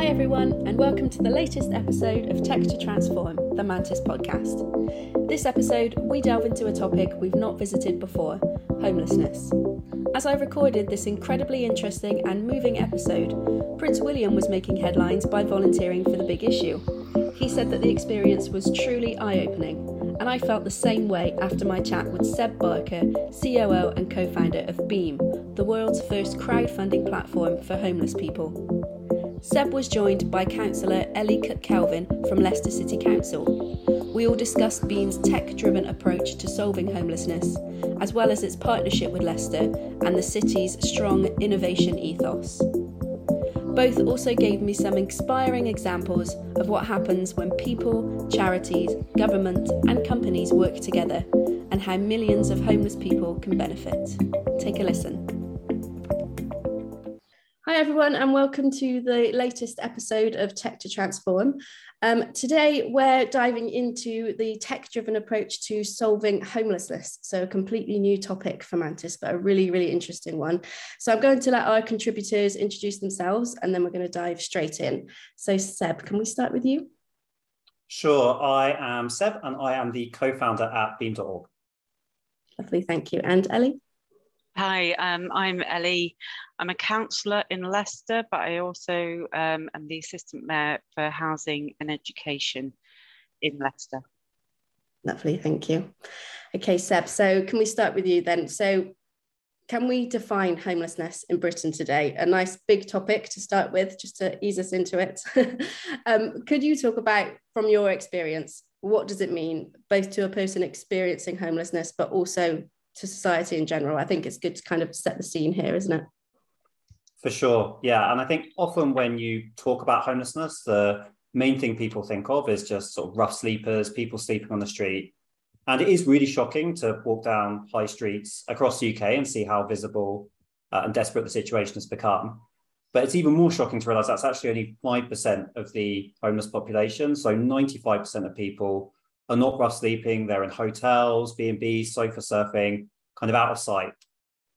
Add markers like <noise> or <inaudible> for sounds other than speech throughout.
Hi, everyone, and welcome to the latest episode of Tech to Transform, the Mantis podcast. This episode, we delve into a topic we've not visited before homelessness. As I recorded this incredibly interesting and moving episode, Prince William was making headlines by volunteering for the big issue. He said that the experience was truly eye opening, and I felt the same way after my chat with Seb Barker, COO and co founder of Beam, the world's first crowdfunding platform for homeless people. Seb was joined by Councillor Ellie Kelvin from Leicester City Council. We all discussed Beam's tech driven approach to solving homelessness, as well as its partnership with Leicester and the city's strong innovation ethos. Both also gave me some inspiring examples of what happens when people, charities, government, and companies work together, and how millions of homeless people can benefit. Take a listen. Hi, everyone, and welcome to the latest episode of Tech to Transform. Um, today, we're diving into the tech driven approach to solving homelessness. So, a completely new topic for Mantis, but a really, really interesting one. So, I'm going to let our contributors introduce themselves and then we're going to dive straight in. So, Seb, can we start with you? Sure. I am Seb and I am the co founder at beam.org. Lovely. Thank you. And Ellie? Hi, um, I'm Ellie. I'm a councillor in Leicester, but I also um, am the assistant mayor for housing and education in Leicester. Lovely, thank you. Okay, Seb, so can we start with you then? So, can we define homelessness in Britain today? A nice big topic to start with, just to ease us into it. <laughs> um, could you talk about, from your experience, what does it mean, both to a person experiencing homelessness, but also to society in general? I think it's good to kind of set the scene here, isn't it? For sure. Yeah. And I think often when you talk about homelessness, the main thing people think of is just sort of rough sleepers, people sleeping on the street. And it is really shocking to walk down high streets across the UK and see how visible uh, and desperate the situation has become. But it's even more shocking to realize that's actually only 5% of the homeless population. So 95% of people are not rough sleeping. They're in hotels, B&B, sofa surfing, kind of out of sight.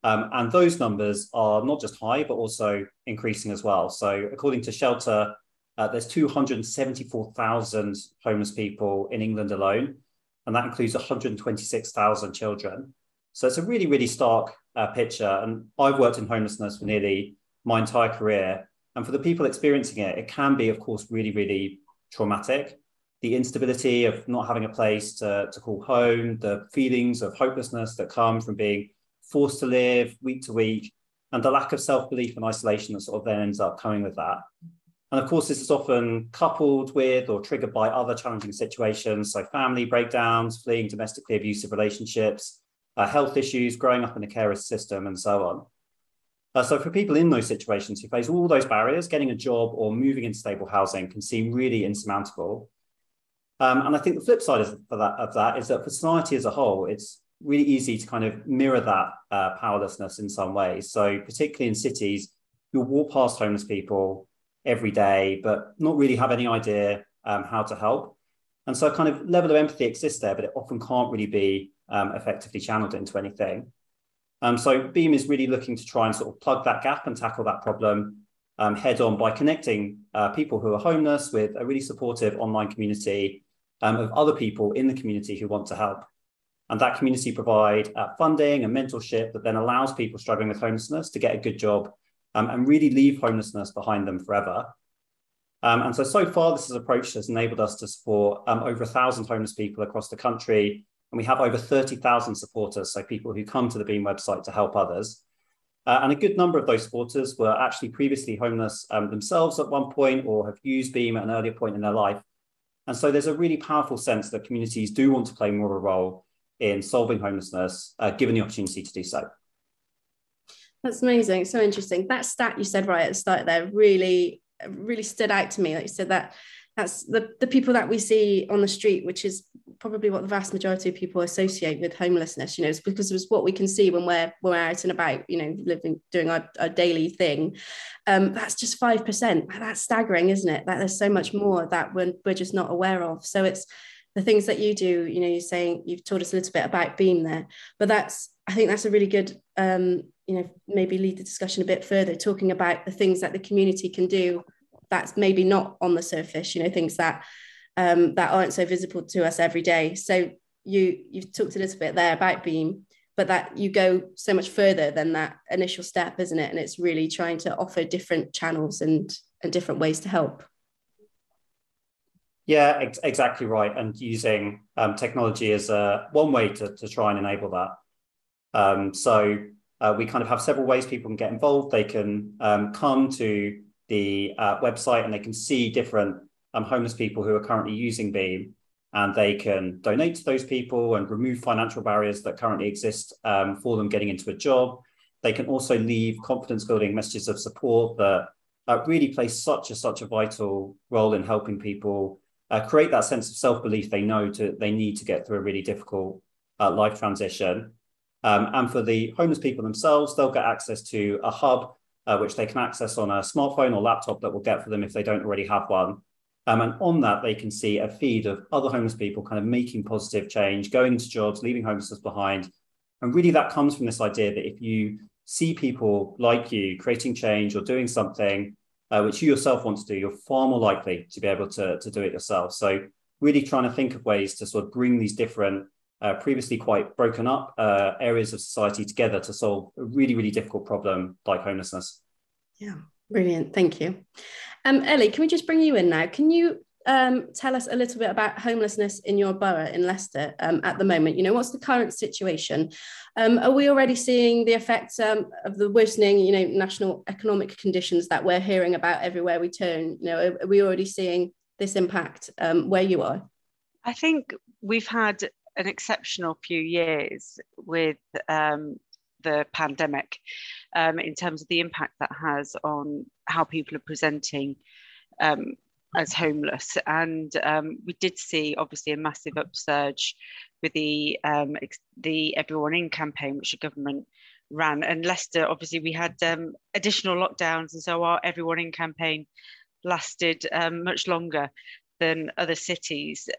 Um, and those numbers are not just high, but also increasing as well. So, according to Shelter, uh, there's 274,000 homeless people in England alone, and that includes 126,000 children. So, it's a really, really stark uh, picture. And I've worked in homelessness for nearly my entire career. And for the people experiencing it, it can be, of course, really, really traumatic. The instability of not having a place to, to call home, the feelings of hopelessness that come from being forced to live week to week, and the lack of self belief and isolation that sort of then ends up coming with that. And of course, this is often coupled with or triggered by other challenging situations, so family breakdowns, fleeing domestically abusive relationships, uh, health issues, growing up in a carer system, and so on. Uh, so, for people in those situations who face all those barriers, getting a job or moving into stable housing can seem really insurmountable. Um, and I think the flip side of that, of that is that for society as a whole, it's really easy to kind of mirror that uh, powerlessness in some ways. So, particularly in cities, you'll walk past homeless people every day, but not really have any idea um, how to help. And so, kind of level of empathy exists there, but it often can't really be um, effectively channeled into anything. Um, so, Beam is really looking to try and sort of plug that gap and tackle that problem um, head on by connecting uh, people who are homeless with a really supportive online community um, of other people in the community who want to help. And that community provide uh, funding and mentorship that then allows people struggling with homelessness to get a good job um, and really leave homelessness behind them forever. Um, and so, so far, this approach has enabled us to support um, over a thousand homeless people across the country. And we have over 30,000 supporters, so people who come to the Beam website to help others. Uh, and a good number of those supporters were actually previously homeless um, themselves at one point or have used Beam at an earlier point in their life. And so there's a really powerful sense that communities do want to play more of a role in solving homelessness, uh, given the opportunity to do so. That's amazing. So interesting. That stat you said right at the start there really, really stood out to me. Like you said that that's the, the people that we see on the street, which is probably what the vast majority of people associate with homelessness. You know, it's because it's what we can see when we're we're out and about. You know, living doing our, our daily thing. Um, that's just five percent. That's staggering, isn't it? That there's so much more that we're, we're just not aware of. So it's the things that you do you know you're saying you've told us a little bit about Beam there but that's i think that's a really good um, you know maybe lead the discussion a bit further talking about the things that the community can do that's maybe not on the surface, you know, things that um, that aren't so visible to us every day. So you you've talked a little bit there about Beam, but that you go so much further than that initial step, isn't it? And it's really trying to offer different channels and and different ways to help. Yeah, ex- exactly right. And using um, technology as a, one way to, to try and enable that. Um, so uh, we kind of have several ways people can get involved. They can um, come to the uh, website and they can see different um, homeless people who are currently using Beam, and they can donate to those people and remove financial barriers that currently exist um, for them getting into a job. They can also leave confidence building messages of support that uh, really play such a such a vital role in helping people uh, create that sense of self belief they know to they need to get through a really difficult uh, life transition. Um, and for the homeless people themselves, they'll get access to a hub uh, which they can access on a smartphone or laptop that we'll get for them if they don't already have one. Um, and on that, they can see a feed of other homeless people kind of making positive change, going to jobs, leaving homelessness behind. And really, that comes from this idea that if you see people like you creating change or doing something uh, which you yourself want to do, you're far more likely to be able to, to do it yourself. So, really trying to think of ways to sort of bring these different, uh, previously quite broken up uh, areas of society together to solve a really, really difficult problem like homelessness. Yeah, brilliant. Thank you. Um, Ellie, can we just bring you in now? Can you um, tell us a little bit about homelessness in your borough in Leicester um, at the moment? You know, what's the current situation? Um, are we already seeing the effects um, of the worsening, you know, national economic conditions that we're hearing about everywhere we turn? You know, are, are we already seeing this impact um, where you are? I think we've had an exceptional few years with um, the pandemic um, in terms of the impact that has on how people are presenting um, as homeless. And um, we did see obviously a massive upsurge with the um, the Everyone In campaign, which the government ran. And Leicester, obviously, we had um, additional lockdowns, and so our Everyone In campaign lasted um, much longer than other cities.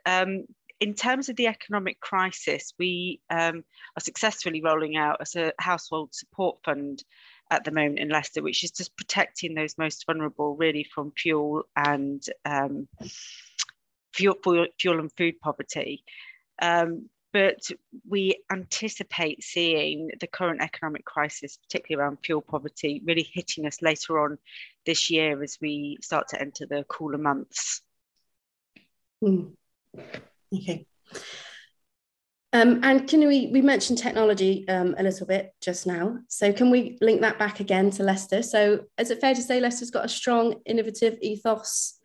In terms of the economic crisis, we um, are successfully rolling out a household support fund at the moment in Leicester, which is just protecting those most vulnerable really from fuel and um, fuel, fuel and food poverty. Um, but we anticipate seeing the current economic crisis, particularly around fuel poverty, really hitting us later on this year as we start to enter the cooler months. Mm. Okay. Um, and can we, we mentioned technology um, a little bit just now. So can we link that back again to Leicester? So is it fair to say Leicester's got a strong, innovative ethos?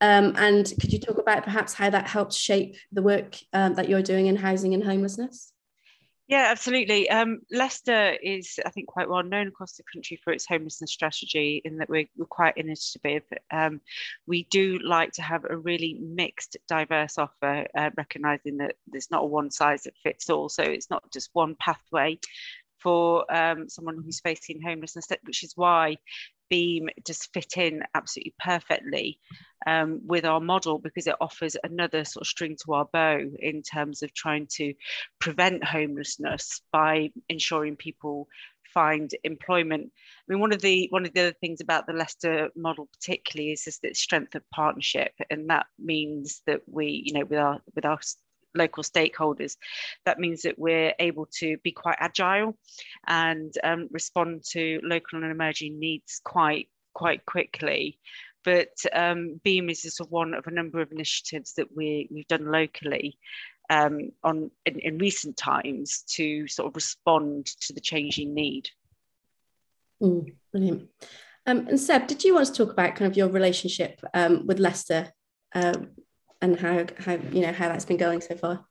Um, and could you talk about perhaps how that helps shape the work um, that you're doing in housing and homelessness? Yeah, absolutely. Um, Leicester is, I think, quite well known across the country for its homelessness strategy in that we're, we're quite innovative. Um, we do like to have a really mixed, diverse offer, uh, recognising that there's not a one size that fits all. So it's not just one pathway for um, someone who's facing homelessness, which is why Beam just fit in absolutely perfectly um, with our model because it offers another sort of string to our bow in terms of trying to prevent homelessness by ensuring people find employment. I mean, one of the one of the other things about the Leicester model, particularly, is just the strength of partnership, and that means that we, you know, with our with our local stakeholders. That means that we're able to be quite agile and um, respond to local and emerging needs quite quite quickly. But um, Beam is just one of a number of initiatives that we, we've done locally um, on in, in, recent times to sort of respond to the changing need. Mm, brilliant. Um, and Seb, did you want to talk about kind of your relationship um, with Leicester uh, and how how you know how that's been going so far.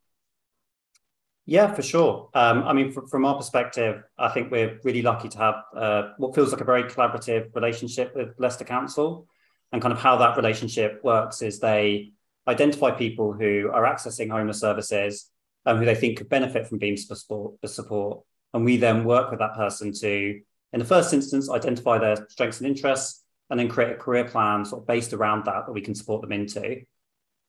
Yeah, for sure. Um, I mean, from, from our perspective, I think we're really lucky to have uh, what feels like a very collaborative relationship with Leicester Council. And kind of how that relationship works is they identify people who are accessing homeless services um, who they think could benefit from Beam's support, support. And we then work with that person to, in the first instance, identify their strengths and interests and then create a career plan sort of based around that that we can support them into.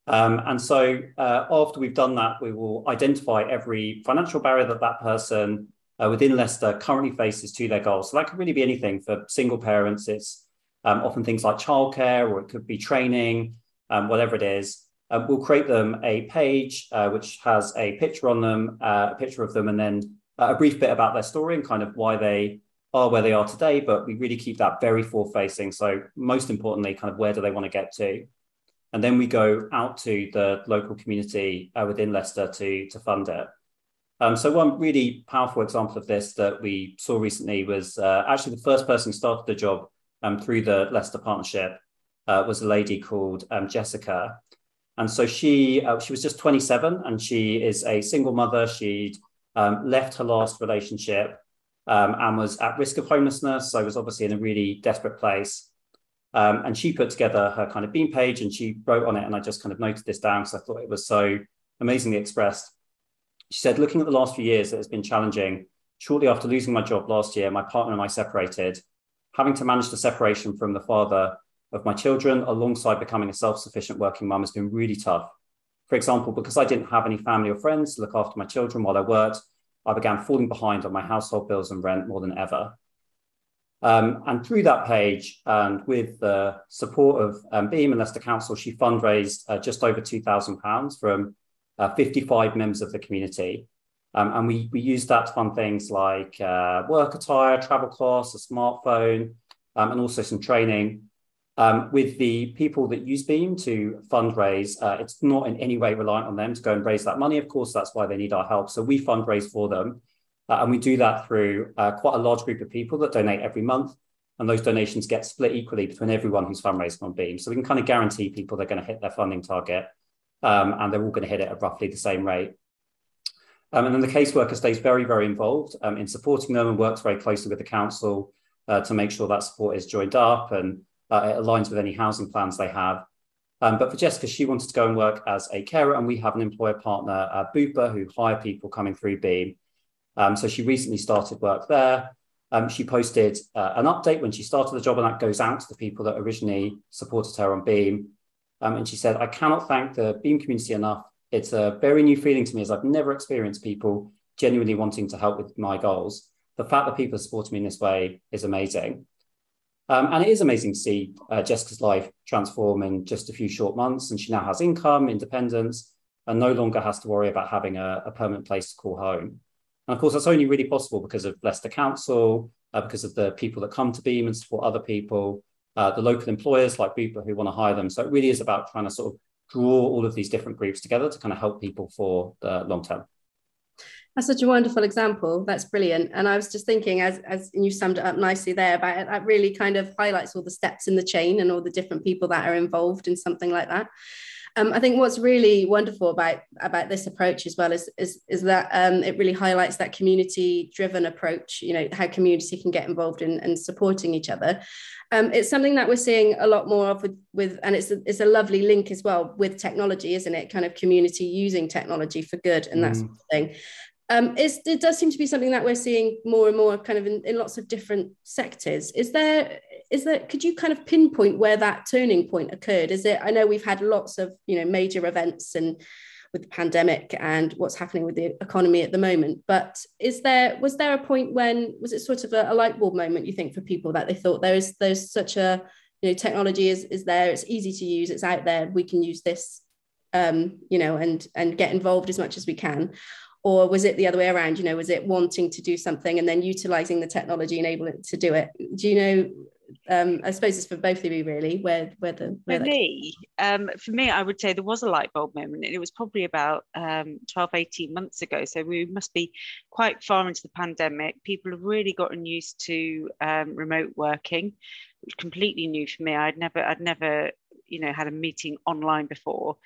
Um, and so uh, after we've done that, we will identify every financial barrier that that person uh, within Leicester currently faces to their goals. So that could really be anything for single parents. It's um, often things like childcare or it could be training, um, whatever it is. Uh, we'll create them a page uh, which has a picture on them, uh, a picture of them, and then a brief bit about their story and kind of why they are where they are today. But we really keep that very forward facing. So, most importantly, kind of where do they want to get to? And then we go out to the local community uh, within Leicester to, to fund it. Um, so one really powerful example of this that we saw recently was uh, actually the first person who started the job um, through the Leicester Partnership uh, was a lady called um, Jessica. And so she uh, she was just 27 and she is a single mother. She'd um, left her last relationship um, and was at risk of homelessness. So was obviously in a really desperate place. Um, and she put together her kind of beam page and she wrote on it. And I just kind of noted this down because I thought it was so amazingly expressed. She said, looking at the last few years, it has been challenging. Shortly after losing my job last year, my partner and I separated. Having to manage the separation from the father of my children alongside becoming a self sufficient working mum has been really tough. For example, because I didn't have any family or friends to look after my children while I worked, I began falling behind on my household bills and rent more than ever. Um, and through that page, and with the support of um, Beam and Leicester Council, she fundraised uh, just over £2,000 from uh, 55 members of the community. Um, and we, we used that to fund things like uh, work attire, travel costs, a smartphone, um, and also some training. Um, with the people that use Beam to fundraise, uh, it's not in any way reliant on them to go and raise that money. Of course, that's why they need our help. So we fundraise for them. Uh, and we do that through uh, quite a large group of people that donate every month. And those donations get split equally between everyone who's fundraising on Beam. So we can kind of guarantee people they're going to hit their funding target um, and they're all going to hit it at roughly the same rate. Um, and then the caseworker stays very, very involved um, in supporting them and works very closely with the council uh, to make sure that support is joined up and uh, it aligns with any housing plans they have. Um, but for Jessica, she wanted to go and work as a carer, and we have an employer partner, uh, Bupa, who hire people coming through Beam. Um, so she recently started work there. Um, she posted uh, an update when she started the job, and that goes out to the people that originally supported her on Beam. Um, and she said, I cannot thank the Beam community enough. It's a very new feeling to me as I've never experienced people genuinely wanting to help with my goals. The fact that people are supporting me in this way is amazing. Um, and it is amazing to see uh, Jessica's life transform in just a few short months. And she now has income, independence, and no longer has to worry about having a, a permanent place to call home. And of course, that's only really possible because of Leicester Council, uh, because of the people that come to Beam and support other people, uh, the local employers like Bupa who want to hire them. So it really is about trying to sort of draw all of these different groups together to kind of help people for the long term. That's such a wonderful example. That's brilliant. And I was just thinking, as as you summed it up nicely there, about it, that really kind of highlights all the steps in the chain and all the different people that are involved in something like that. Um, I think what's really wonderful about about this approach as well is is, is that um, it really highlights that community driven approach. You know how community can get involved in, in supporting each other. Um, it's something that we're seeing a lot more of with, with and it's a, it's a lovely link as well with technology, isn't it? Kind of community using technology for good and that mm. sort of thing. Um, it does seem to be something that we're seeing more and more kind of in, in lots of different sectors. Is there is that could you kind of pinpoint where that turning point occurred? Is it I know we've had lots of you know major events and with the pandemic and what's happening with the economy at the moment, but is there was there a point when was it sort of a, a light bulb moment you think for people that they thought there is there's such a you know technology is is there it's easy to use it's out there we can use this um, you know and and get involved as much as we can or was it the other way around you know was it wanting to do something and then utilizing the technology enable it to do it do you know um, I suppose it's for both of you really where where the where for me um, for me I would say there was a light bulb moment and it was probably about um, 12 18 months ago so we must be quite far into the pandemic people have really gotten used to um, remote working which completely new for me I'd never I'd never you know had a meeting online before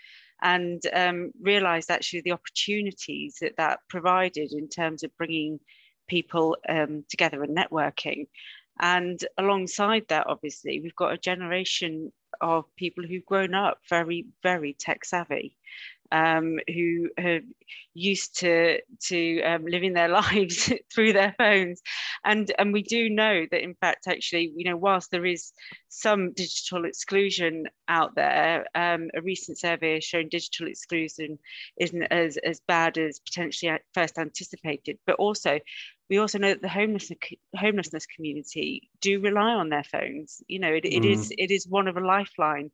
and um, realized actually the opportunities that that provided in terms of bringing people um, together and networking. And alongside that, obviously, we've got a generation of people who've grown up very, very tech savvy um, who are used to to um, living their <laughs> lives through their phones, and and we do know that in fact actually you know whilst there is some digital exclusion out there, um, a recent survey has shown digital exclusion isn't as as bad as potentially first anticipated, but also we also know that the homelessness homelessness community do rely on their phones. You know, it, mm. it is it is one of a lifeline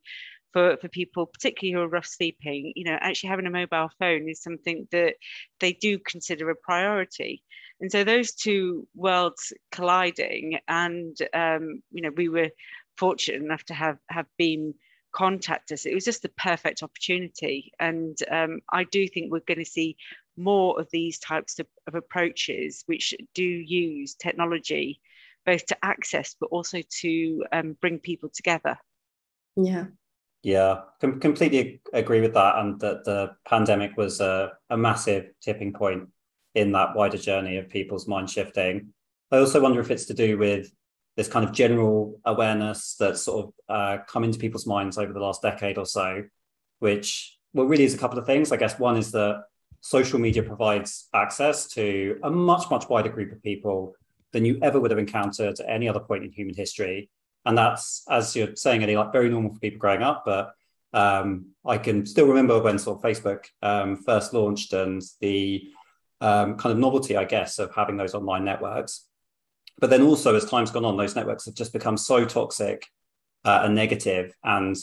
for, for people, particularly who are rough sleeping. You know, actually having a mobile phone is something that they do consider a priority. And so those two worlds colliding, and um, you know, we were fortunate enough to have have Beam contact us. It was just the perfect opportunity. And um, I do think we're going to see more of these types of, of, approaches which do use technology both to access but also to um, bring people together. Yeah. Yeah, com- completely agree with that. And that the pandemic was a, a massive tipping point in that wider journey of people's mind shifting. I also wonder if it's to do with this kind of general awareness that's sort of uh, come into people's minds over the last decade or so, which well really is a couple of things. I guess one is that social media provides access to a much much wider group of people than you ever would have encountered at any other point in human history, and that's as you're saying, Ellie, like very normal for people growing up, but um, I can still remember when sort of Facebook um, first launched and the um, kind of novelty, I guess, of having those online networks. But then also, as time's gone on, those networks have just become so toxic uh, and negative. And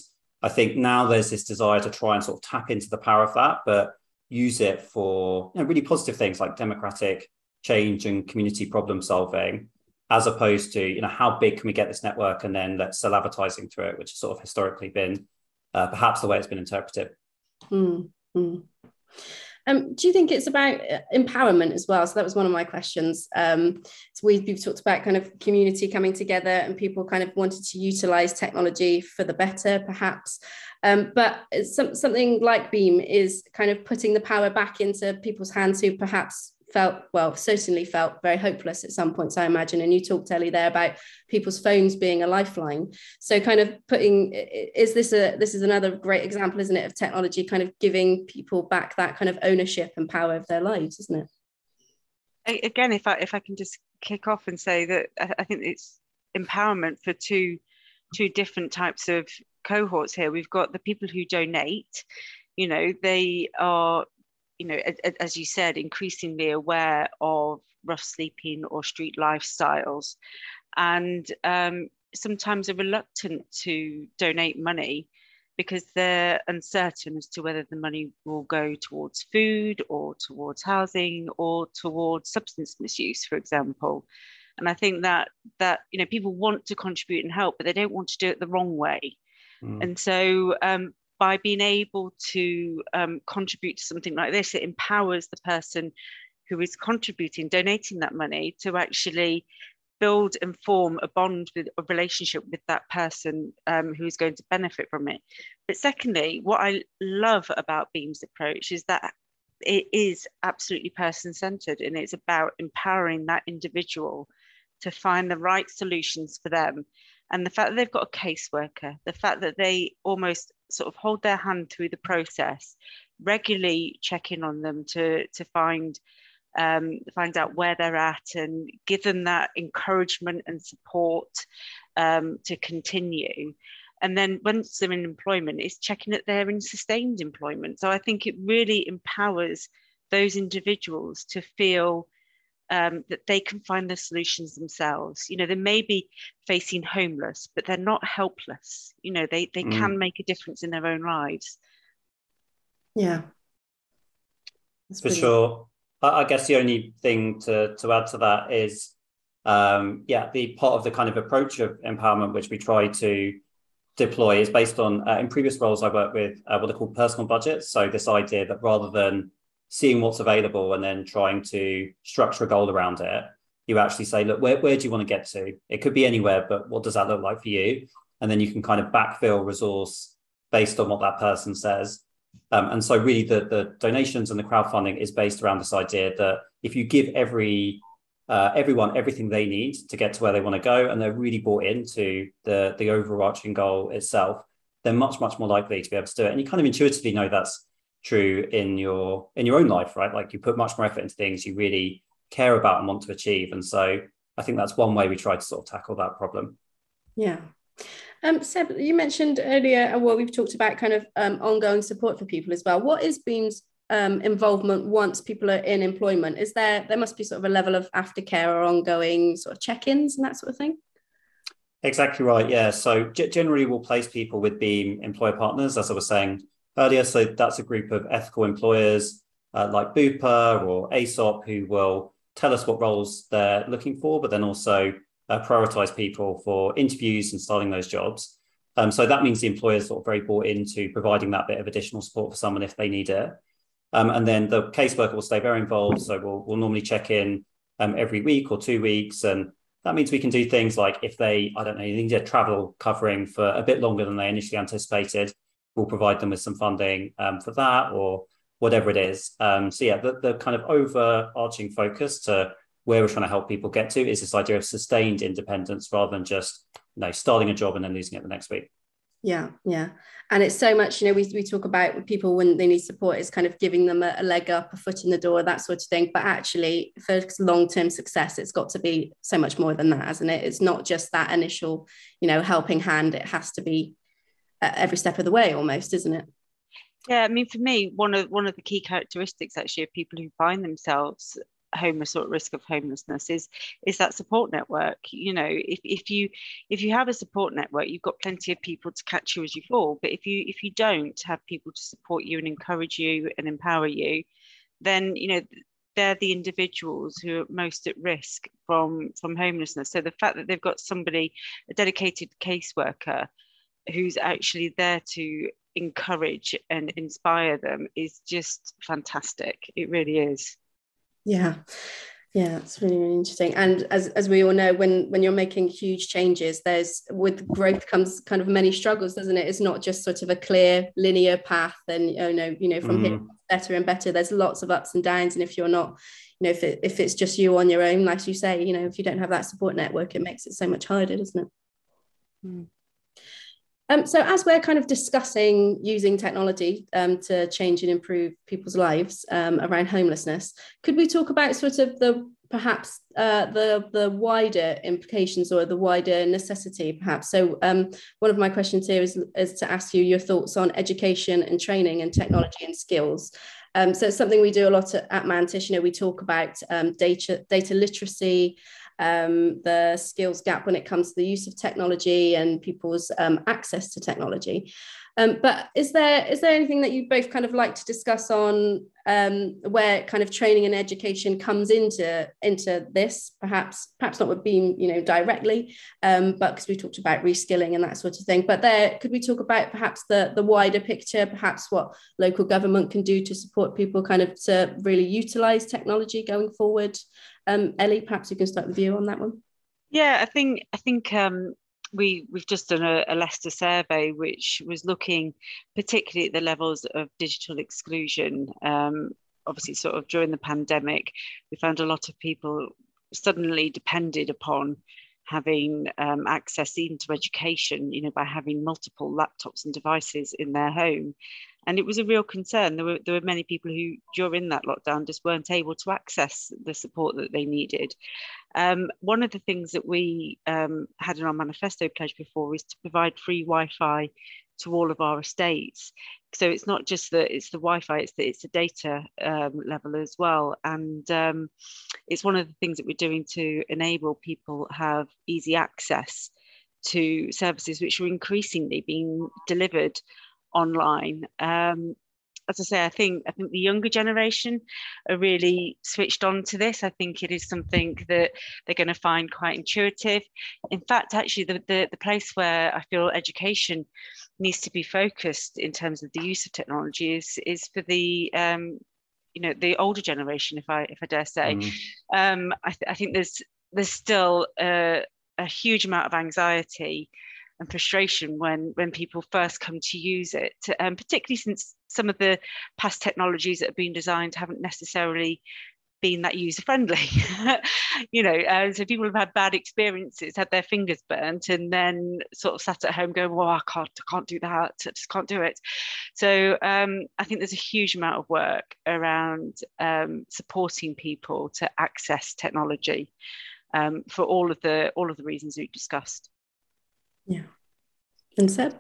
I think now there's this desire to try and sort of tap into the power of that, but use it for you know, really positive things like democratic change and community problem solving, as opposed to you know how big can we get this network and then let's sell advertising through it, which has sort of historically been uh, perhaps the way it's been interpreted. Mm-hmm. Um, do you think it's about uh, empowerment as well? So that was one of my questions. Um, so we've, we've talked about kind of community coming together and people kind of wanted to utilize technology for the better, perhaps. Um, but some, something like Beam is kind of putting the power back into people's hands who perhaps felt well certainly felt very hopeless at some points i imagine. And you talked ellie there about people's phones being a lifeline. So kind of putting is this a this is another great example isn't it of technology kind of giving people back that kind of ownership and power of their lives isn't it? Again if i if i can just kick off and say that i think it's empowerment for two two different types of cohorts here. We've got the people who donate you know they are you know, as you said, increasingly aware of rough sleeping or street lifestyles, and um, sometimes are reluctant to donate money because they're uncertain as to whether the money will go towards food or towards housing or towards substance misuse, for example. And I think that that you know people want to contribute and help, but they don't want to do it the wrong way. Mm. And so um, by being able to um, contribute to something like this, it empowers the person who is contributing, donating that money to actually build and form a bond with a relationship with that person um, who is going to benefit from it. But secondly, what I love about Beam's approach is that it is absolutely person centered and it's about empowering that individual to find the right solutions for them and the fact that they've got a caseworker, the fact that they almost sort of hold their hand through the process, regularly check in on them to, to find um, find out where they're at and give them that encouragement and support um, to continue. And then once they're in employment, it's checking that they're in sustained employment. So I think it really empowers those individuals to feel um, that they can find the solutions themselves. You know, they may be facing homeless, but they're not helpless. You know, they they mm. can make a difference in their own lives. Yeah, That's for sure. I, I guess the only thing to to add to that is, um, yeah, the part of the kind of approach of empowerment which we try to deploy is based on uh, in previous roles I worked with uh, what are called personal budgets. So this idea that rather than seeing what's available and then trying to structure a goal around it, you actually say, look, where, where do you want to get to? It could be anywhere, but what does that look like for you? And then you can kind of backfill resource based on what that person says. Um, and so really the, the donations and the crowdfunding is based around this idea that if you give every uh, everyone everything they need to get to where they want to go and they're really bought into the the overarching goal itself, they're much, much more likely to be able to do it. And you kind of intuitively know that's true in your in your own life right like you put much more effort into things you really care about and want to achieve and so i think that's one way we try to sort of tackle that problem yeah um, Seb, you mentioned earlier, uh, well, we've talked about kind of um, ongoing support for people as well. What is Beam's um, involvement once people are in employment? Is there there must be sort of a level of aftercare or ongoing sort of check-ins and that sort of thing? Exactly right. Yeah. So generally, we'll place people with Beam employer partners, as I was saying earlier. So that's a group of ethical employers uh, like Bupa or ASOP who will tell us what roles they're looking for, but then also uh, prioritize people for interviews and starting those jobs. Um, so that means the employer is sort of very bought into providing that bit of additional support for someone if they need it. Um, and then the caseworker will stay very involved. So we'll, we'll normally check in um, every week or two weeks. And that means we can do things like if they, I don't know, need a travel covering for a bit longer than they initially anticipated, we'll provide them with some funding um, for that or whatever it is. Um, so yeah, the, the kind of overarching focus to where we're trying to help people get to is this idea of sustained independence rather than just you know starting a job and then losing it the next week. Yeah yeah. And it's so much you know we, we talk about people when they need support is kind of giving them a, a leg up a foot in the door that sort of thing. But actually for long-term success it's got to be so much more than that hasn't it? It's not just that initial you know helping hand. It has to be every step of the way almost isn't it? Yeah, I mean, for me, one of one of the key characteristics actually of people who find themselves homeless or at risk of homelessness is is that support network. You know if, if you if you have a support network you've got plenty of people to catch you as you fall. But if you if you don't have people to support you and encourage you and empower you then you know they're the individuals who are most at risk from from homelessness. So the fact that they've got somebody a dedicated caseworker who's actually there to encourage and inspire them is just fantastic it really is yeah. Yeah, it's really, really interesting. And as, as we all know, when when you're making huge changes, there's with growth comes kind of many struggles, doesn't it? It's not just sort of a clear linear path and you know, you know, from mm. here better and better. There's lots of ups and downs. And if you're not, you know, if it, if it's just you on your own, like you say, you know, if you don't have that support network, it makes it so much harder, doesn't it? Mm. Um, so as we're kind of discussing using technology um, to change and improve people's lives um, around homelessness, could we talk about sort of the perhaps uh, the the wider implications or the wider necessity perhaps? So um, one of my questions here is, is to ask you your thoughts on education and training and technology and skills. Um, so it's something we do a lot at, at mantis. You know we talk about um, data data literacy um, the skills gap when it comes to the use of technology and people's um, access to technology. Um, but is there is there anything that you both kind of like to discuss on um, where kind of training and education comes into into this? Perhaps perhaps not with Beam, you know, directly, um, but because we talked about reskilling and that sort of thing. But there, could we talk about perhaps the the wider picture, perhaps what local government can do to support people kind of to really utilize technology going forward? Um, Ellie, perhaps you can start with you on that one. Yeah, I think I think um, we we've just done a, a, Leicester survey which was looking particularly at the levels of digital exclusion. Um, obviously, sort of during the pandemic, we found a lot of people suddenly depended upon having um, access to education, you know, by having multiple laptops and devices in their home and it was a real concern. There were there were many people who during that lockdown just weren't able to access the support that they needed. Um, one of the things that we um, had in our manifesto pledge before is to provide free Wi-Fi to all of our estates. So it's not just that it's the Wi-Fi; it's the it's the data um, level as well, and um, it's one of the things that we're doing to enable people have easy access to services which are increasingly being delivered online. Um, as I say, I think I think the younger generation are really switched on to this. I think it is something that they're going to find quite intuitive. In fact, actually, the, the, the place where I feel education needs to be focused in terms of the use of technology is is for the um, you know the older generation, if I if I dare say. Mm. Um, I, th- I think there's there's still a, a huge amount of anxiety and frustration when when people first come to use it, um, particularly since some of the past technologies that have been designed haven't necessarily been that user friendly <laughs> you know uh, so people have had bad experiences had their fingers burnt and then sort of sat at home going well i can't i can't do that i just can't do it. So um, i think there's a huge amount of work around um, supporting people to access technology um, for all of the all of the reasons we've discussed yeah. And Seb?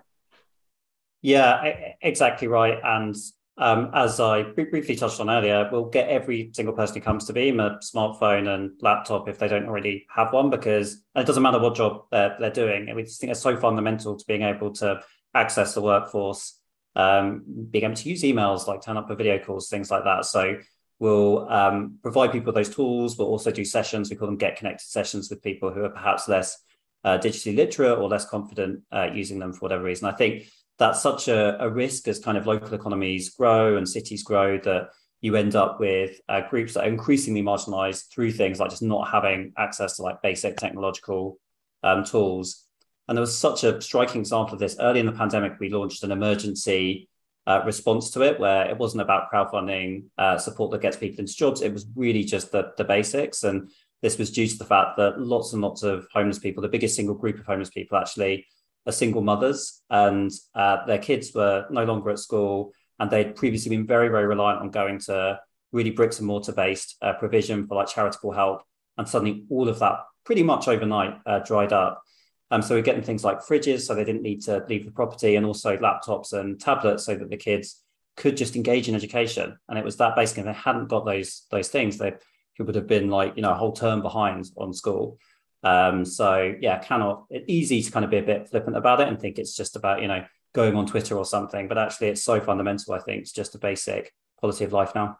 Yeah, exactly right. And um, as I briefly touched on earlier, we'll get every single person who comes to Beam a smartphone and laptop if they don't already have one, because it doesn't matter what job they're, they're doing. And we just think it's so fundamental to being able to access the workforce, um, being able to use emails, like turn up for video calls, things like that. So we'll um, provide people those tools. We'll also do sessions. We call them get connected sessions with people who are perhaps less uh, digitally literate or less confident uh, using them for whatever reason. I think that's such a, a, risk as kind of local economies grow and cities grow that you end up with uh, groups that are increasingly marginalized through things like just not having access to like basic technological um, tools. And there was such a striking example of this early in the pandemic. We launched an emergency uh, response to it where it wasn't about crowdfunding uh, support that gets people into jobs. It was really just the, the basics. And this was due to the fact that lots and lots of homeless people, the biggest single group of homeless people actually are single mothers and uh, their kids were no longer at school and they'd previously been very, very reliant on going to really bricks and mortar based uh, provision for like charitable help. And suddenly all of that pretty much overnight uh, dried up. Um, so we're getting things like fridges, so they didn't need to leave the property, and also laptops and tablets, so that the kids could just engage in education. And it was that basically, they hadn't got those those things, they would have been like you know a whole term behind on school. Um, so yeah, cannot easy to kind of be a bit flippant about it and think it's just about you know going on Twitter or something, but actually it's so fundamental. I think it's just a basic quality of life now.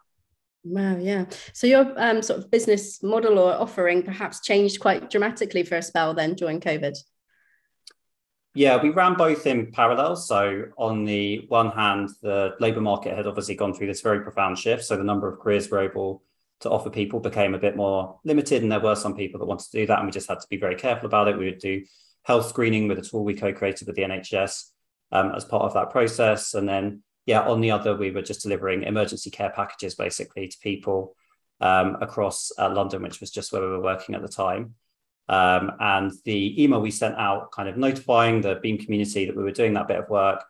Wow, yeah. So your um, sort of business model or offering perhaps changed quite dramatically for a spell then during COVID. Yeah, we ran both in parallel. So on the one hand, the labour market had obviously gone through this very profound shift. So the number of careers we're able to offer people became a bit more limited. And there were some people that wanted to do that. And we just had to be very careful about it. We would do health screening with a tool we co-created with the NHS um, as part of that process. And then, yeah, on the other, we were just delivering emergency care packages basically to people um, across uh, London, which was just where we were working at the time. Um, and the email we sent out, kind of notifying the Beam community that we were doing that bit of work,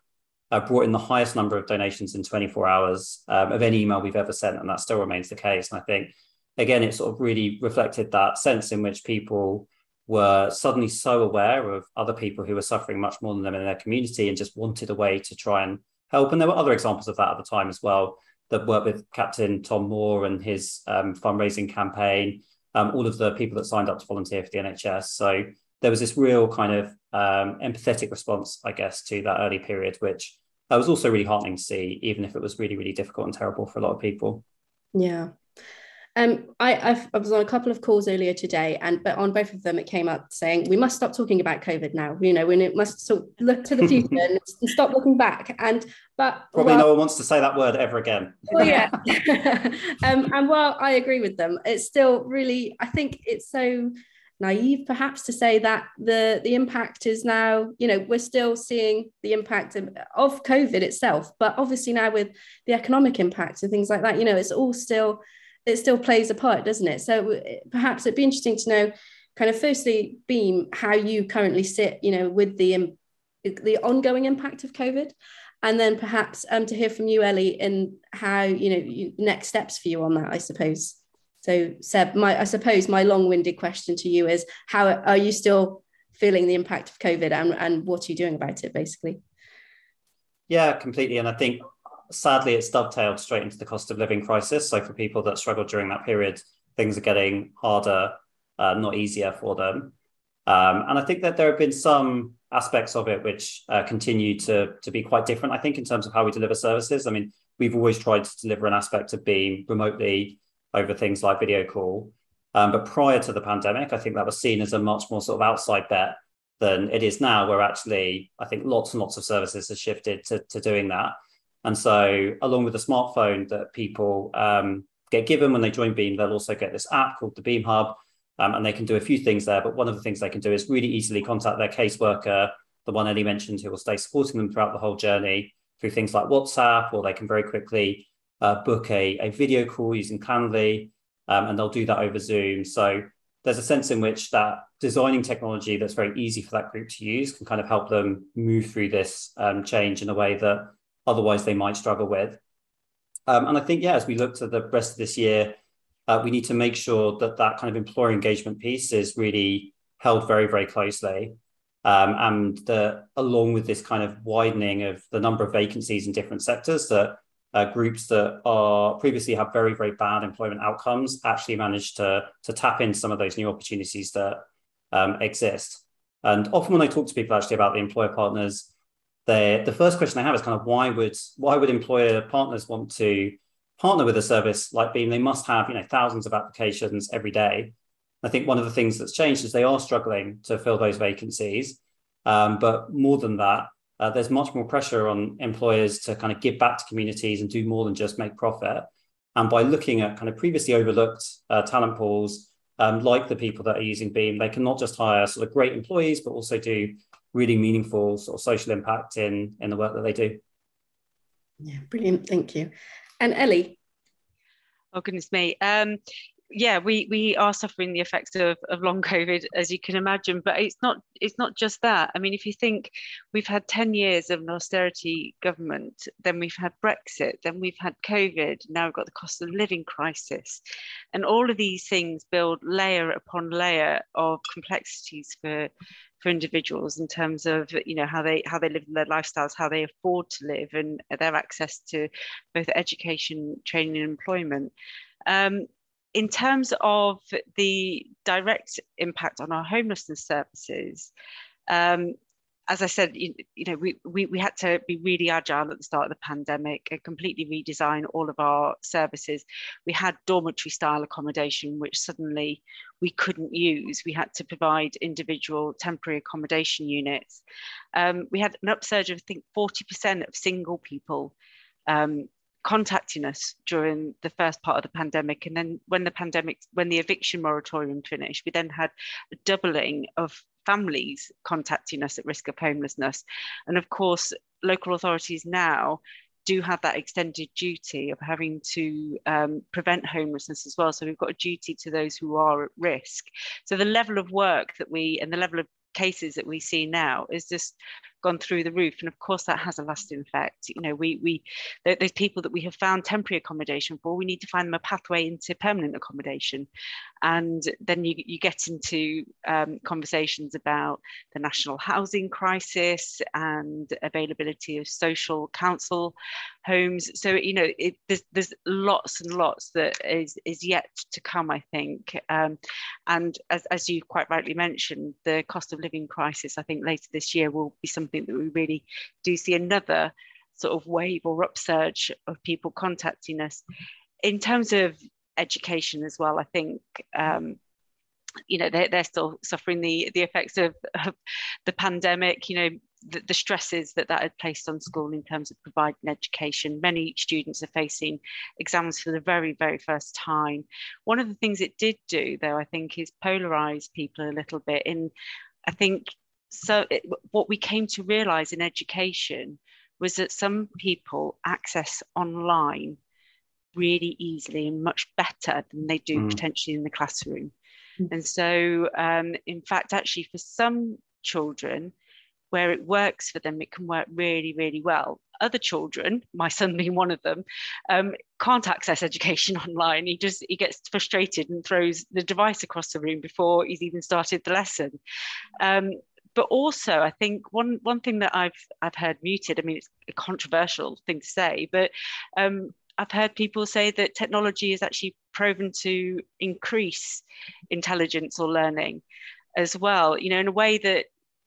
uh, brought in the highest number of donations in 24 hours um, of any email we've ever sent, and that still remains the case. And I think, again, it sort of really reflected that sense in which people were suddenly so aware of other people who were suffering much more than them in their community and just wanted a way to try and help. And there were other examples of that at the time as well that worked with Captain Tom Moore and his um, fundraising campaign, um, all of the people that signed up to volunteer for the NHS. So there was this real kind of um, empathetic response, I guess, to that early period, which that was also really heartening to see, even if it was really, really difficult and terrible for a lot of people. Yeah. Um, I, I've, i was on a couple of calls earlier today, and but on both of them, it came up saying we must stop talking about COVID now. You know, we must sort of look to the <laughs> future and, stop looking back. And but probably well, no one wants to say that word ever again. Well, yeah. <laughs> um, and while I agree with them, it's still really. I think it's so naive perhaps to say that the the impact is now you know we're still seeing the impact of, of covid itself but obviously now with the economic impact and things like that you know it's all still it still plays a part doesn't it? So perhaps it'd be interesting to know kind of firstly beam how you currently sit you know with the the ongoing impact of covid and then perhaps um, to hear from you ellie in how you know you, next steps for you on that i suppose so, Seb, my, I suppose my long-winded question to you is: How are you still feeling the impact of COVID, and, and what are you doing about it, basically? Yeah, completely. And I think sadly, it's dovetailed straight into the cost of living crisis. So for people that struggled during that period, things are getting harder, uh, not easier for them. Um, and I think that there have been some aspects of it which uh, continue to, to be quite different, I think, in terms of how we deliver services. I mean, we've always tried to deliver an aspect of Beam remotely over things like video call. Um, but prior to the pandemic, I think that was seen as a much more sort of outside bet than it is now, where actually I think lots and lots of services have shifted to, to doing that. And so, along with the smartphone that people um, get given when they join Beam, they'll also get this app called the Beam Hub, um, and they can do a few things there. But one of the things they can do is really easily contact their caseworker, the one Ellie mentioned, who will stay supporting them throughout the whole journey through things like WhatsApp, or they can very quickly uh, book a, a video call using Calendly, um, and they'll do that over Zoom. So there's a sense in which that designing technology that's very easy for that group to use can kind of help them move through this um, change in a way that otherwise they might struggle with. Um, and I think, yeah, as we look to the rest of this year, uh, we need to make sure that that kind of employer engagement piece is really held very, very closely. Um, and that along with this kind of widening of the number of vacancies in different sectors, that uh, groups that are previously have very very bad employment outcomes actually manage to to tap into some of those new opportunities that um, exist. And often when I talk to people actually about the employer partners, they the first question they have is kind of why would why would employer partners want to partner with a service like Beam? They must have you know thousands of applications every day. I think one of the things that's changed is they are struggling to fill those vacancies. Um, but more than that, uh, there's much more pressure on employers to kind of give back to communities and do more than just make profit. And by looking at kind of previously overlooked uh, talent pools, um, like the people that are using Beam, they can not just hire sort of great employees, but also do really meaningful sort of social impact in in the work that they do. Yeah, brilliant. Thank you. And Ellie. Oh goodness me. Um, yeah, we we are suffering the effects of, of long COVID, as you can imagine. But it's not it's not just that. I mean, if you think we've had 10 years of an austerity government, then we've had Brexit, then we've had COVID, now we've got the cost of living crisis. And all of these things build layer upon layer of complexities for for individuals in terms of you know how they how they live their lifestyles how they afford to live and their access to both education training and employment um, in terms of the direct impact on our homelessness services, um, as I said, you, you, know, we, we, we had to be really agile at the start of the pandemic and completely redesign all of our services. We had dormitory style accommodation, which suddenly we couldn't use. We had to provide individual temporary accommodation units. Um, we had an upsurge of, I think, 40% of single people um, contacting us during the first part of the pandemic. And then when the pandemic, when the eviction moratorium finished, we then had a doubling of families contacting us at risk of homelessness. And of course, local authorities now do have that extended duty of having to um, prevent homelessness as well. So we've got a duty to those who are at risk. So the level of work that we and the level of cases that we see now is just gone through the roof and of course that has a lasting effect. You know we we those people that we have found temporary accommodation for. We need to find them a pathway into permanent accommodation. And then you, you get into um, conversations about the national housing crisis and availability of social council homes. So you know it, there's, there's lots and lots that is is yet to come i think. Um, and as, as you quite rightly mentioned the cost of living crisis i think later this year will be something think that we really do see another sort of wave or upsurge of people contacting us. In terms of education as well, I think um, you know they're, they're still suffering the the effects of, of the pandemic. You know the, the, stresses that that had placed on school in terms of providing education. Many students are facing exams for the very, very first time. One of the things it did do, though, I think, is polarize people a little bit. In I think so it, what we came to realize in education was that some people access online really easily and much better than they do mm. potentially in the classroom mm. and so um, in fact actually for some children where it works for them it can work really really well other children my son <laughs> being one of them um, can't access education <laughs> online he just he gets frustrated and throws the device across the room before he's even started the lesson um, but also I think one one thing that I've I've heard muted. I mean, it's a controversial thing to say, but um, I've heard people say that technology is actually proven to increase intelligence or learning as well. You know, in a way that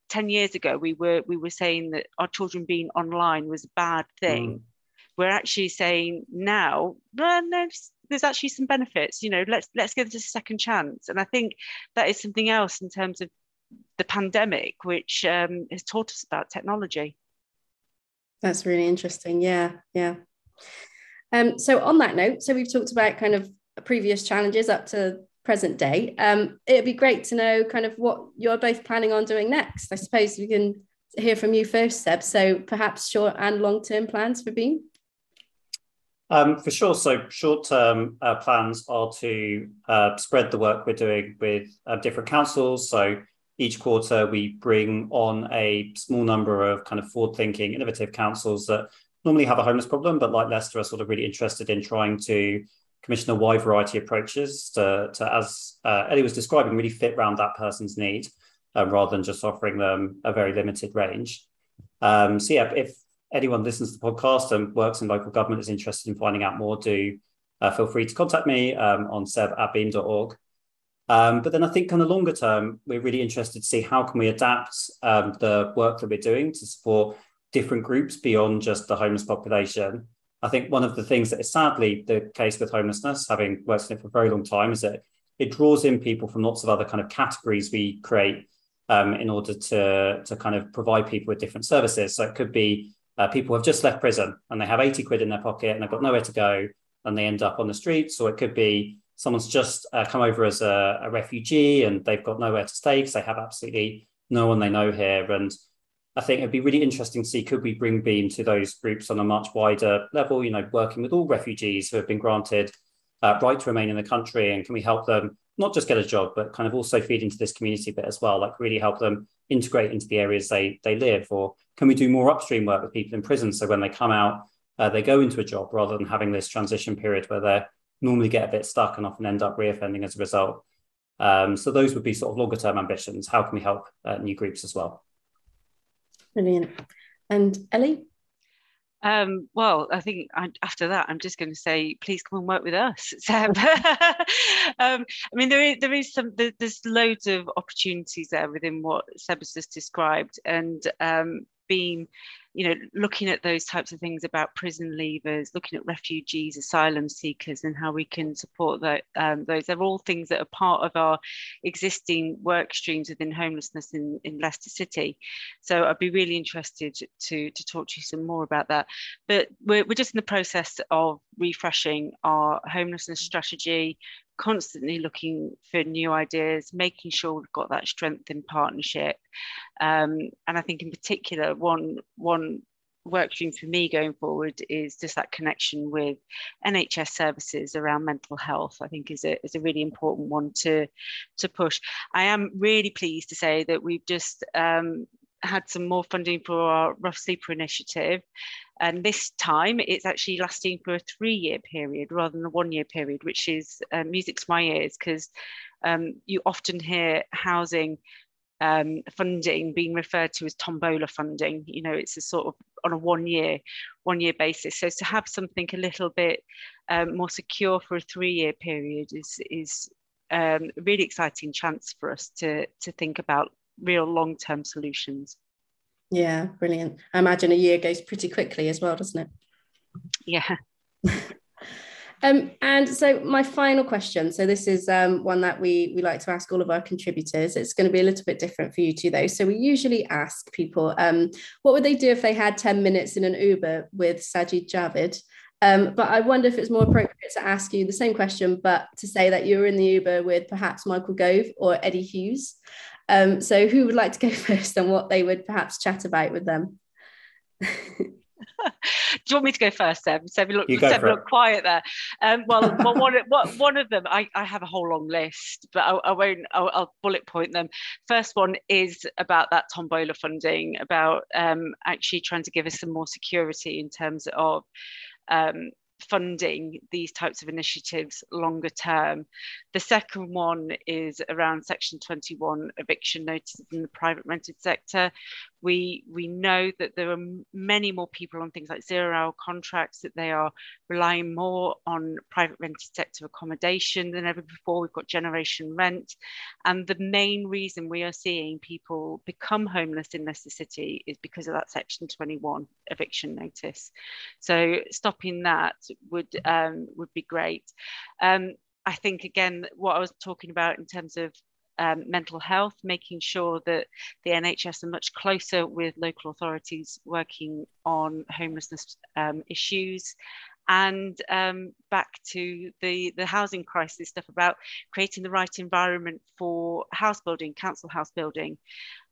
10 years ago we were we were saying that our children being online was a bad thing. Mm. We're actually saying now, well, no, there's actually some benefits. You know, let's let's give this a second chance. And I think that is something else in terms of the pandemic, which um, has taught us about technology. That's really interesting. Yeah, yeah. Um, so on that note, so we've talked about kind of previous challenges up to present day. Um, it'd be great to know kind of what you're both planning on doing next. I suppose we can hear from you first, Seb. So perhaps short and long term plans for Beam. Um, for sure. So short-term uh, plans are to uh, spread the work we're doing with uh, different councils. So each quarter we bring on a small number of kind of forward-thinking, innovative councils that normally have a homeless problem, but like Leicester are sort of really interested in trying to commission a wide variety of approaches to, to as uh, Ellie was describing, really fit around that person's need uh, rather than just offering them a very limited range. Um, so yeah, if anyone listens to the podcast and works in local government is interested in finding out more, do uh, feel free to contact me um, on seb at beam.org. Um, but then I think kind of longer term, we're really interested to see how can we adapt um, the work that we're doing to support different groups beyond just the homeless population. I think one of the things that is sadly the case with homelessness, having worked in it for a very long time, is that it draws in people from lots of other kind of categories we create um, in order to, to kind of provide people with different services. So it could be uh, people who have just left prison and they have 80 quid in their pocket and they've got nowhere to go and they end up on the streets. Or it could be someone's just uh, come over as a, a, refugee and they've got nowhere to stay because they have absolutely no one they know here. And I think it'd be really interesting to see could we bring Beam to those groups on a much wider level, you know, working with all refugees who have been granted uh, right to remain in the country and can we help them not just get a job, but kind of also feed into this community bit as well, like really help them integrate into the areas they they live? Or can we do more upstream work with people in prison so when they come out, uh, they go into a job rather than having this transition period where they normally get a bit stuck and often end up reoffending as a result. Um, so those would be sort of longer term ambitions. How can we help uh, new groups as well? Brilliant. And Ellie? Um, well, I think I, after that, I'm just going to say, please come and work with us, <laughs> Seb. <laughs> um, I mean, there is, there is some, there, there's loads of opportunities there within what Seb has just described, and being you know, looking at those types of things about prison leavers, looking at refugees, asylum seekers, and how we can support that, um, those. They're all things that are part of our existing work streams within homelessness in, in Leicester City. So I'd be really interested to, to talk to you some more about that. But we're, we're just in the process of refreshing our homelessness strategy, constantly looking for new ideas, making sure we've got that strength in partnership. Um, and I think in particular, one one work stream for me going forward is just that connection with NHS services around mental health. I think is a is a really important one to to push. I am really pleased to say that we've just um, had some more funding for our Rough Sleeper initiative. And this time it's actually lasting for a three year period rather than a one year period, which is uh, music to my ears because um, you often hear housing um, funding being referred to as tombola funding. You know, it's a sort of on a one year, one year basis. So to have something a little bit um, more secure for a three year period is is um, a really exciting chance for us to to think about real long term solutions. Yeah, brilliant. I imagine a year goes pretty quickly as well, doesn't it? Yeah. <laughs> um, and so my final question. So this is um, one that we we like to ask all of our contributors. It's going to be a little bit different for you two, though. So we usually ask people, um, what would they do if they had ten minutes in an Uber with Sajid Javid? Um, but I wonder if it's more appropriate to ask you the same question, but to say that you were in the Uber with perhaps Michael Gove or Eddie Hughes. Um, so who would like to go <laughs> first and what they would perhaps chat about with them? <laughs> Do you want me to go first, Seb? Seb, look, Seb, look quiet there. Um, well, <laughs> well one, one of them, I, I have a whole long list, but I, I won't, I'll, I'll, bullet point them. First one is about that Tombola funding, about um, actually trying to give us some more security in terms of um, funding these types of initiatives longer term. The second one is around Section 21 eviction notices in the private rented sector. We, we know that there are many more people on things like zero hour contracts, that they are relying more on private rented sector accommodation than ever before. We've got generation rent. And the main reason we are seeing people become homeless in Leicester City is because of that Section 21 eviction notice. So stopping that would, um, would be great. Um, I think, again, what I was talking about in terms of um, mental health, making sure that the NHS are much closer with local authorities working on homelessness um, issues. And um, back to the, the housing crisis stuff about creating the right environment for house building, council house building,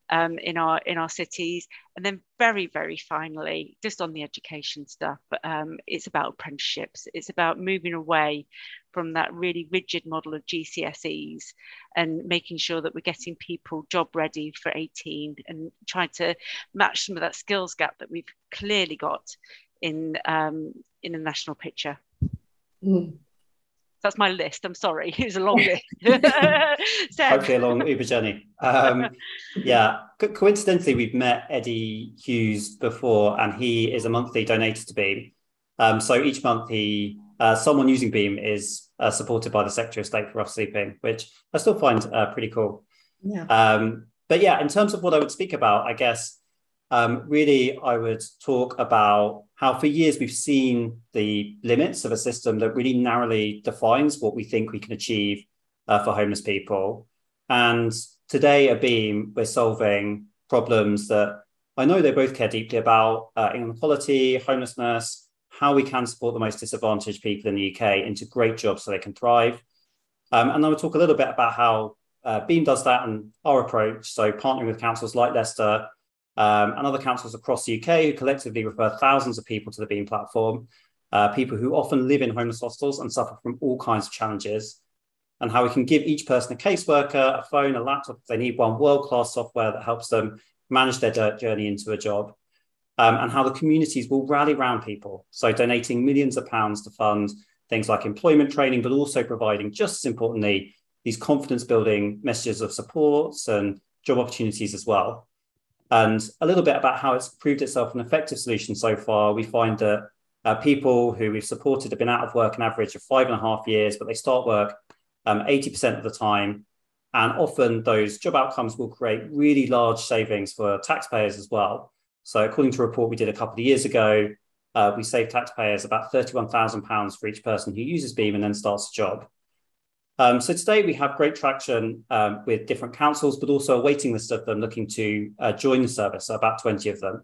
um, in our in our cities. And then very very finally, just on the education stuff, um, it's about apprenticeships. It's about moving away from that really rigid model of GCSEs and making sure that we're getting people job ready for 18 and trying to match some of that skills gap that we've clearly got in um, in a national picture. Mm. That's my list. I'm sorry, <laughs> it's a long list. <laughs> Hopefully, a long <laughs> Uber journey. Um, yeah, Co- coincidentally, we've met Eddie Hughes before, and he is a monthly donator to Beam. Um, so each month, he uh, someone using Beam is uh, supported by the Secretary of State for rough sleeping, which I still find uh, pretty cool. Yeah. Um, but yeah, in terms of what I would speak about, I guess um, really I would talk about how for years we've seen the limits of a system that really narrowly defines what we think we can achieve uh, for homeless people. And today at Beam, we're solving problems that I know they both care deeply about uh, inequality, homelessness, how we can support the most disadvantaged people in the UK into great jobs so they can thrive. Um, and I will talk a little bit about how uh, Beam does that and our approach. So partnering with councils like Leicester um, and other councils across the UK who collectively refer thousands of people to the Beam platform, uh, people who often live in homeless hostels and suffer from all kinds of challenges, and how we can give each person a caseworker, a phone, a laptop if they need one, world-class software that helps them manage their journey into a job, um, and how the communities will rally around people. So donating millions of pounds to fund things like employment training, but also providing, just as importantly, these confidence building messages of supports and job opportunities as well. And a little bit about how it's proved itself an effective solution so far. We find that uh, people who we've supported have been out of work an average of five and a half years, but they start work um, 80% of the time. And often those job outcomes will create really large savings for taxpayers as well. So, according to a report we did a couple of years ago, uh, we save taxpayers about £31,000 for each person who uses Beam and then starts a job. Um, so today we have great traction um, with different councils, but also a waiting list of them looking to uh, join the service, about 20 of them.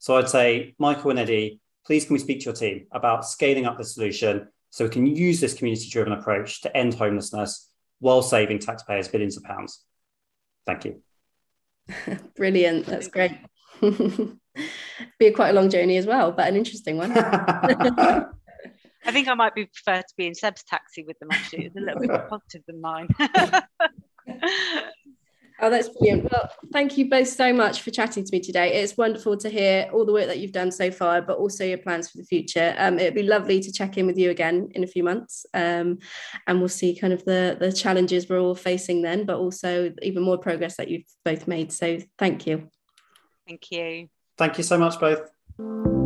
So I'd say, Michael and Eddie, please can we speak to your team about scaling up the solution so we can use this community-driven approach to end homelessness while saving taxpayers billions of pounds. Thank you. <laughs> Brilliant. That's great. <laughs> Be quite a long journey as well, but an interesting one. <laughs> I think I might be prefer to be in Seb's taxi with them. Actually, it's a little bit more positive than mine. <laughs> oh, that's brilliant. Well, thank you both so much for chatting to me today. It's wonderful to hear all the work that you've done so far, but also your plans for the future. Um, it'd be lovely to check in with you again in a few months, um, and we'll see kind of the the challenges we're all facing then, but also even more progress that you've both made. So, thank you. Thank you. Thank you so much, both.